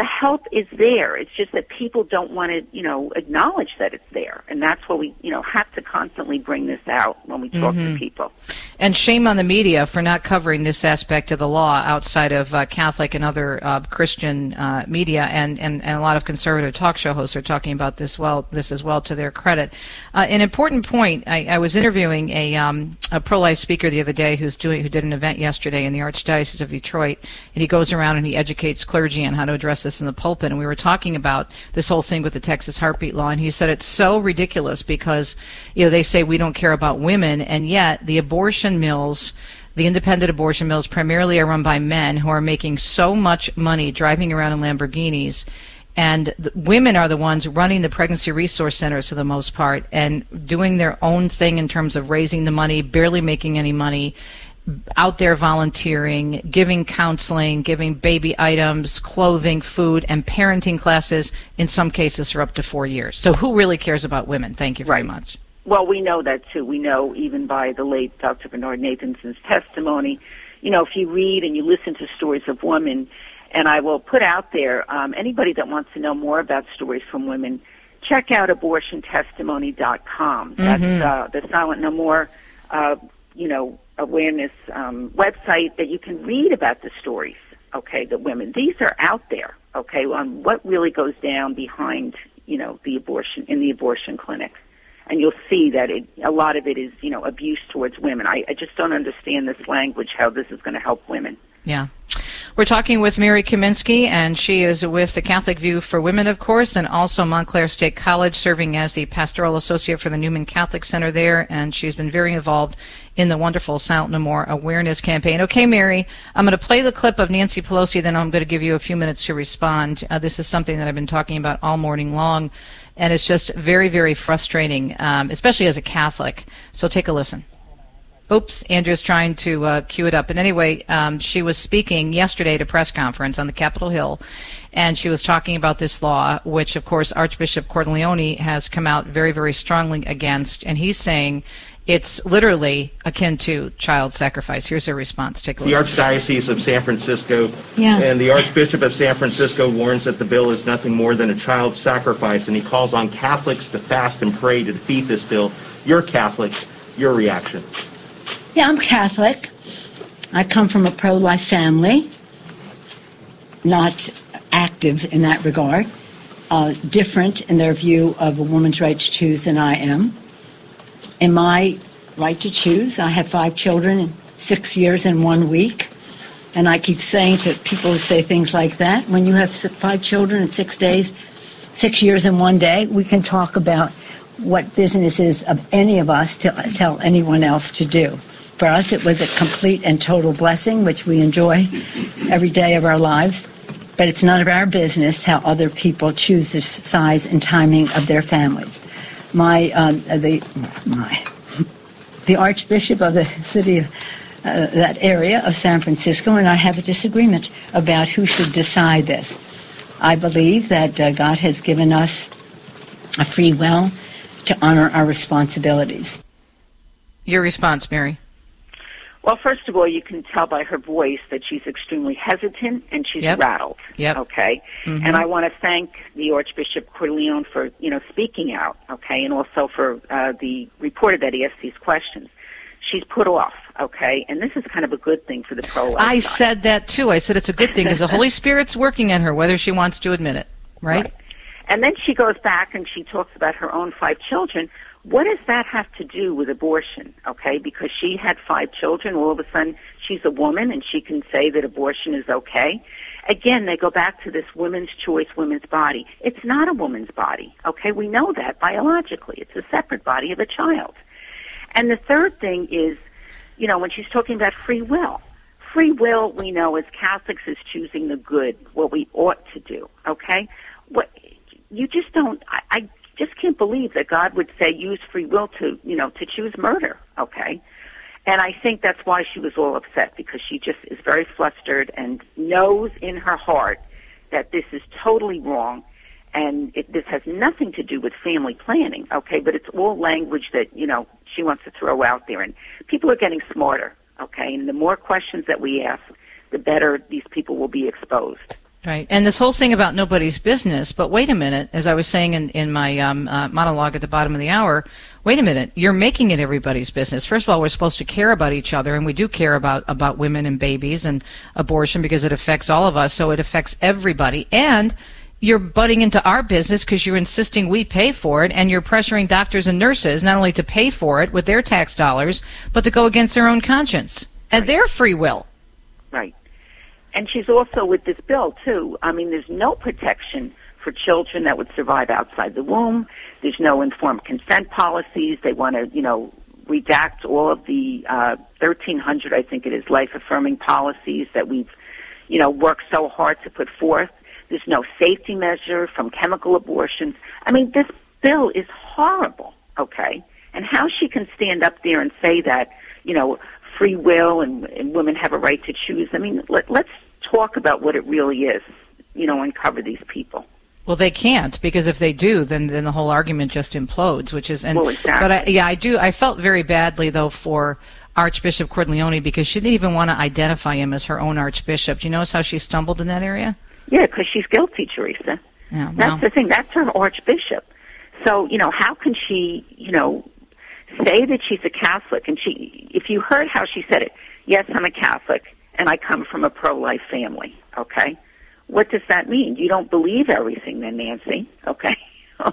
The help is there. It's just that people don't want to, you know, acknowledge that it's there. And that's what we, you know, have to constantly bring this out when we talk Mhm. to people. And shame on the media for not covering this aspect of the law outside of uh, Catholic and other uh, Christian uh, media, and, and, and a lot of conservative talk show hosts are talking about this well this as well to their credit. Uh, an important point: I, I was interviewing a, um, a pro-life speaker the other day who's doing who did an event yesterday in the Archdiocese of Detroit, and he goes around and he educates clergy on how to address this in the pulpit. And we were talking about this whole thing with the Texas heartbeat law, and he said it's so ridiculous because you know they say we don't care about women, and yet the abortion mills. The independent abortion mills primarily are run by men who are making so much money driving around in Lamborghinis, and the women are the ones running the pregnancy resource centers for the most part and doing their own thing in terms of raising the money, barely making any money, out there volunteering, giving counseling, giving baby items, clothing, food, and parenting classes in some cases for up to four years. So who really cares about women? Thank you very much. Well, we know that too. We know even by the late Dr. Bernard Nathanson's testimony. You know, if you read and you listen to stories of women, and I will put out there um, anybody that wants to know more about stories from women, check out abortiontestimony.com. That's Mhm. uh, the Silent No More, uh, you know, awareness um, website that you can read about the stories. Okay, the women. These are out there. Okay, on what really goes down behind, you know, the abortion in the abortion clinic and you'll see that it, a lot of it is, you know, abuse towards women. I, I just don't understand this language, how this is going to help women. Yeah. We're talking with Mary Kaminsky, and she is with the Catholic View for Women, of course, and also Montclair State College, serving as the pastoral associate for the Newman Catholic Center there, and she's been very involved in the wonderful Silent No More awareness campaign. Okay, Mary, I'm going to play the clip of Nancy Pelosi, then I'm going to give you a few minutes to respond. Uh, this is something that I've been talking about all morning long, and it's just very, very frustrating, um, especially as a Catholic. So take a listen. Oops, Andrew's trying to uh, cue it up. But anyway, um, she was speaking yesterday at a press conference on the Capitol Hill, and she was talking about this law, which, of course, Archbishop Cordileone has come out very, very strongly against, and he's saying it's literally akin to child sacrifice. Here's her response. Take a The. Archdiocese of San Francisco Yeah. and the Archbishop of San Francisco warns that the bill is nothing more than a child sacrifice, and he calls on Catholics to fast and pray to defeat this bill. You're Catholic. your reaction? Yeah, I'm Catholic. I come from a pro life family, not active in that regard, uh, different in their view of a woman's right to choose than I am. In my right to choose, I have five children in six years and one week. And I keep saying to people who say things like that, when you have five children in six days, six years in one day, we can talk about what business is of any of us to tell anyone else to do. For us, it was a complete and total blessing, which we enjoy every day of our lives. But it's none of our business how other people choose the size and timing of their families. My, um, the, my, the Archbishop of the city of uh, that area of San Francisco, and I have a disagreement about who should decide this. I believe that uh, God has given us a free will to honor our responsibilities. Your response, Mary. Well, first of all, you can tell by her voice that she's extremely hesitant and she's Yep. rattled. Yep. Okay. Mhm. And I want to thank the Archbishop Cordileone for you know speaking out. Okay, and also for uh, the reporter that he asked these questions. She's put off. Okay, and this is kind of a good thing for the pro. I said that too. I said it's a good thing because the Holy Spirit's working on her, whether she wants to admit it. Right? And then she goes back and she talks about her own five children. What does that have to do with abortion? Okay, because she had five children, all of a sudden she's a woman and she can say that abortion is okay. Again, they go back to this women's choice, women's body. It's not a woman's body. Okay, we know that biologically. It's a separate body of a child. And the third thing is, you know, when she's talking about free will, free will, we know as Catholics is choosing the good, what we ought to do. Okay, what you just don't. I, I just can't believe that God would say use free will to, you know, to choose murder. Okay, and I think that's why she was all upset because she just is very flustered and knows in her heart that this is totally wrong and it, this has nothing to do with family planning, okay? But it's all language that you know she wants to throw out there, and people are getting smarter, okay? And the more questions that we ask, the better these people will be exposed. Right. And this whole thing about nobody's business, but wait a minute, as I was saying in, in my um, uh, monologue at the bottom of the hour, wait a minute, you're making it everybody's business. First of all, we're supposed to care about each other, and we do care about, about women and babies and abortion because it affects all of us, so it affects everybody. And you're butting into our business because you're insisting we pay for it, and you're pressuring doctors and nurses not only to pay for it with their tax dollars, but to go against their own conscience and their free will. And she's also with this bill too. I mean, there's no protection for children that would survive outside the womb. There's no informed consent policies. They want to, you know, redact all of the uh, 1,300, I think it is, life affirming policies that we've, you know, worked so hard to put forth. There's no safety measure from chemical abortions. I mean, this bill is horrible. Okay, and how she can stand up there and say that, you know, free will and, and women have a right to choose. I mean, let, let's talk about what it really is, you know, and cover these people. Well, they can't because if they do, then then the whole argument just implodes. Which is, and Well, exactly. but I, yeah, I do. I felt very badly though for Archbishop Cordileone because she didn't even want to identify him as her own archbishop. Do you notice how she stumbled in that area? Yeah, because she's guilty, Teresa. Yeah, That's the thing. That's her archbishop. So, you know, how can she, you know, say that she's a Catholic? And she, if you heard how she said it, yes, I'm a Catholic and I come from a pro-life family. Okay. What does that mean? You don't believe everything then, Nancy. Okay.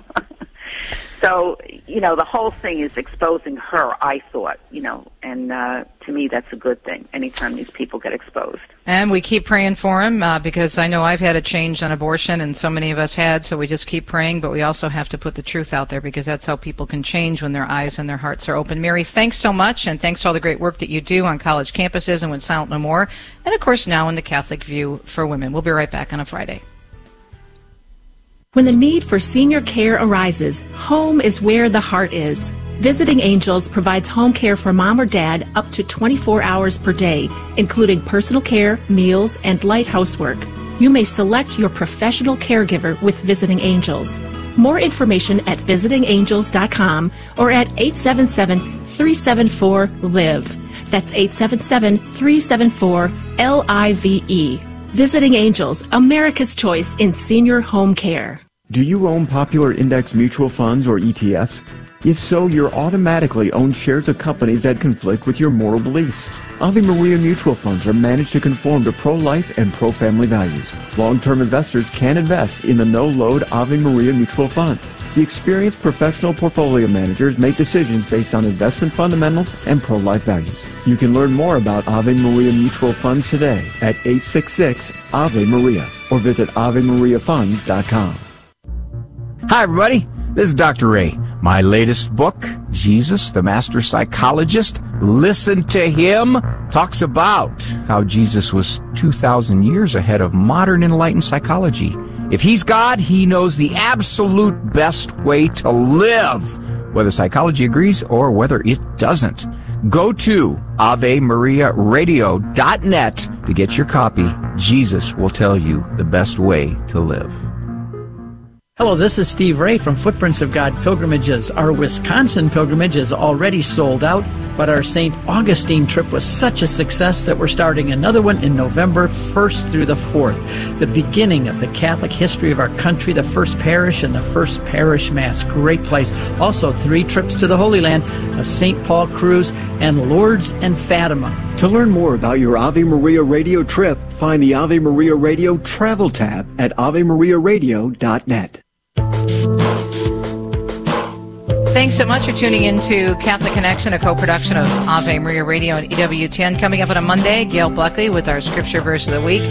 so, you know, the whole thing is exposing her, I thought, you know, and uh, to me that's a good thing anytime these people get exposed. and we keep praying for him uh, because I know I've had a change on abortion, and so many of us had. So we just keep praying, but we also have to put the truth out there because that's how people can change when their eyes and their hearts are open. Mary, thanks so much, and thanks for all the great work that you do on college campuses and with Silent No More, and of course now in the Catholic View for Women. We'll be right back on a Friday. When the need for senior care arises, home is where the heart is. Visiting Angels provides home care for mom or dad up to 24 hours per day, including personal care, meals, and light housework. You may select your professional caregiver with Visiting Angels. More information at visitingangels.com or at 877-374-LIVE. That's 877-374-L-I-V-E. Visiting Angels, America's choice in senior home care. Do you own popular index mutual funds or ETFs? If so, you're automatically own shares of companies that conflict with your moral beliefs. Ave Maria mutual funds are managed to conform to pro-life and pro-family values. Long-term investors can invest in the no-load Ave Maria mutual funds. The experienced professional portfolio managers make decisions based on investment fundamentals and pro-life values. You can learn more about Ave Maria mutual funds today at 866 Ave Maria or visit AveMariaFunds.com. Hi, everybody. This is Dr. Ray. My latest book, Jesus, the Master Psychologist, Listen to Him, talks about how Jesus was 2,000 years ahead of modern enlightened psychology. If He's God, He knows the absolute best way to live, whether psychology agrees or whether it doesn't. Go to AveMariaRadio.net to get your copy. Jesus will tell you the best way to live. Hello, this is Steve Ray from Footprints of God Pilgrimages. Our Wisconsin pilgrimage is already sold out, but our St. Augustine trip was such a success that we're starting another one in November 1st through the 4th. The beginning of the Catholic history of our country, the first parish and the first parish mass. Great place. Also, three trips to the Holy Land, a St. Paul cruise, and Lourdes and Fatima. To learn more about your Ave Maria Radio trip, find the Ave Maria Radio travel tab at AveMariaRadio.net. Thanks so much for tuning in to Catholic Connection, a co-production of Ave Maria Radio and EWTN. Coming up on a Monday, Gail Buckley with our scripture verse of the week.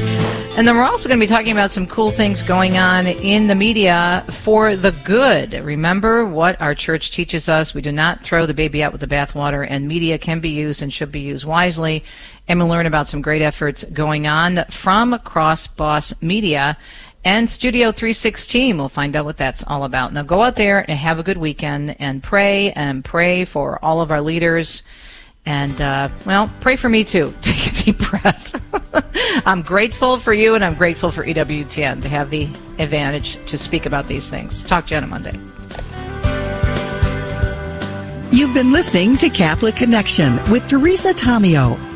And then we're also going to be talking about some cool things going on in the media for the good. Remember what our church teaches us. We do not throw the baby out with the bathwater, and media can be used and should be used wisely. And we'll learn about some great efforts going on from Cross Boss Media and Studio 316. We'll find out what that's all about. Now go out there and have a good weekend and pray and pray for all of our leaders. And, uh, well, pray for me too. Take a deep breath. I'm grateful for you and I'm grateful for EWTN to have the advantage to speak about these things. Talk to you on a Monday. You've been listening to Catholic Connection with Teresa Tomeo.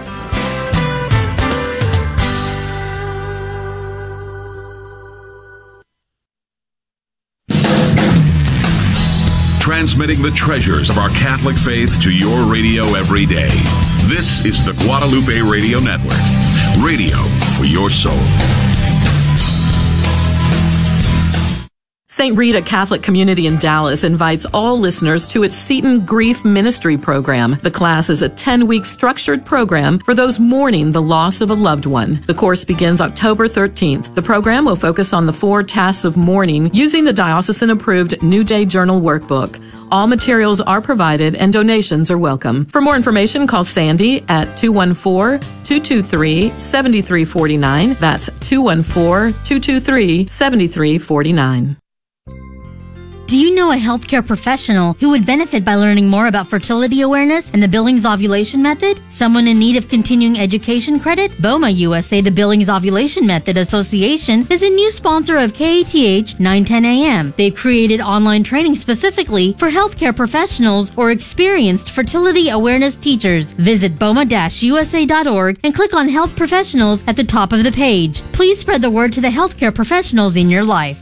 Transmitting the treasures of our Catholic faith to your radio every day. This is the Guadalupe Radio Network, radio for your soul. St. Rita Catholic Community in Dallas invites all listeners to its Seton Grief Ministry program. The class is a 10 week structured program for those mourning the loss of a loved one. The course begins October 13th. The program will focus on the four tasks of mourning using the diocesan approved New Day Journal workbook. All materials are provided and donations are welcome. For more information, call Sandy at 214 223 7349. That's 214 223 7349. Do you know a healthcare professional who would benefit by learning more about fertility awareness and the Billings ovulation method? Someone in need of continuing education credit? BOMA USA, the Billings Ovulation Method Association, is a new sponsor of KATH 910 AM. They've created online training specifically for healthcare professionals or experienced fertility awareness teachers. Visit BOMA-USA.org and click on Health Professionals at the top of the page. Please spread the word to the healthcare professionals in your life.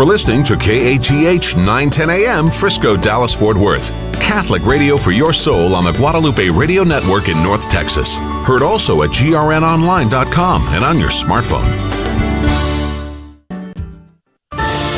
For listening to KATH 910 AM Frisco, Dallas, Fort Worth. Catholic radio for your soul on the Guadalupe Radio Network in North Texas. Heard also at grnonline.com and on your smartphone.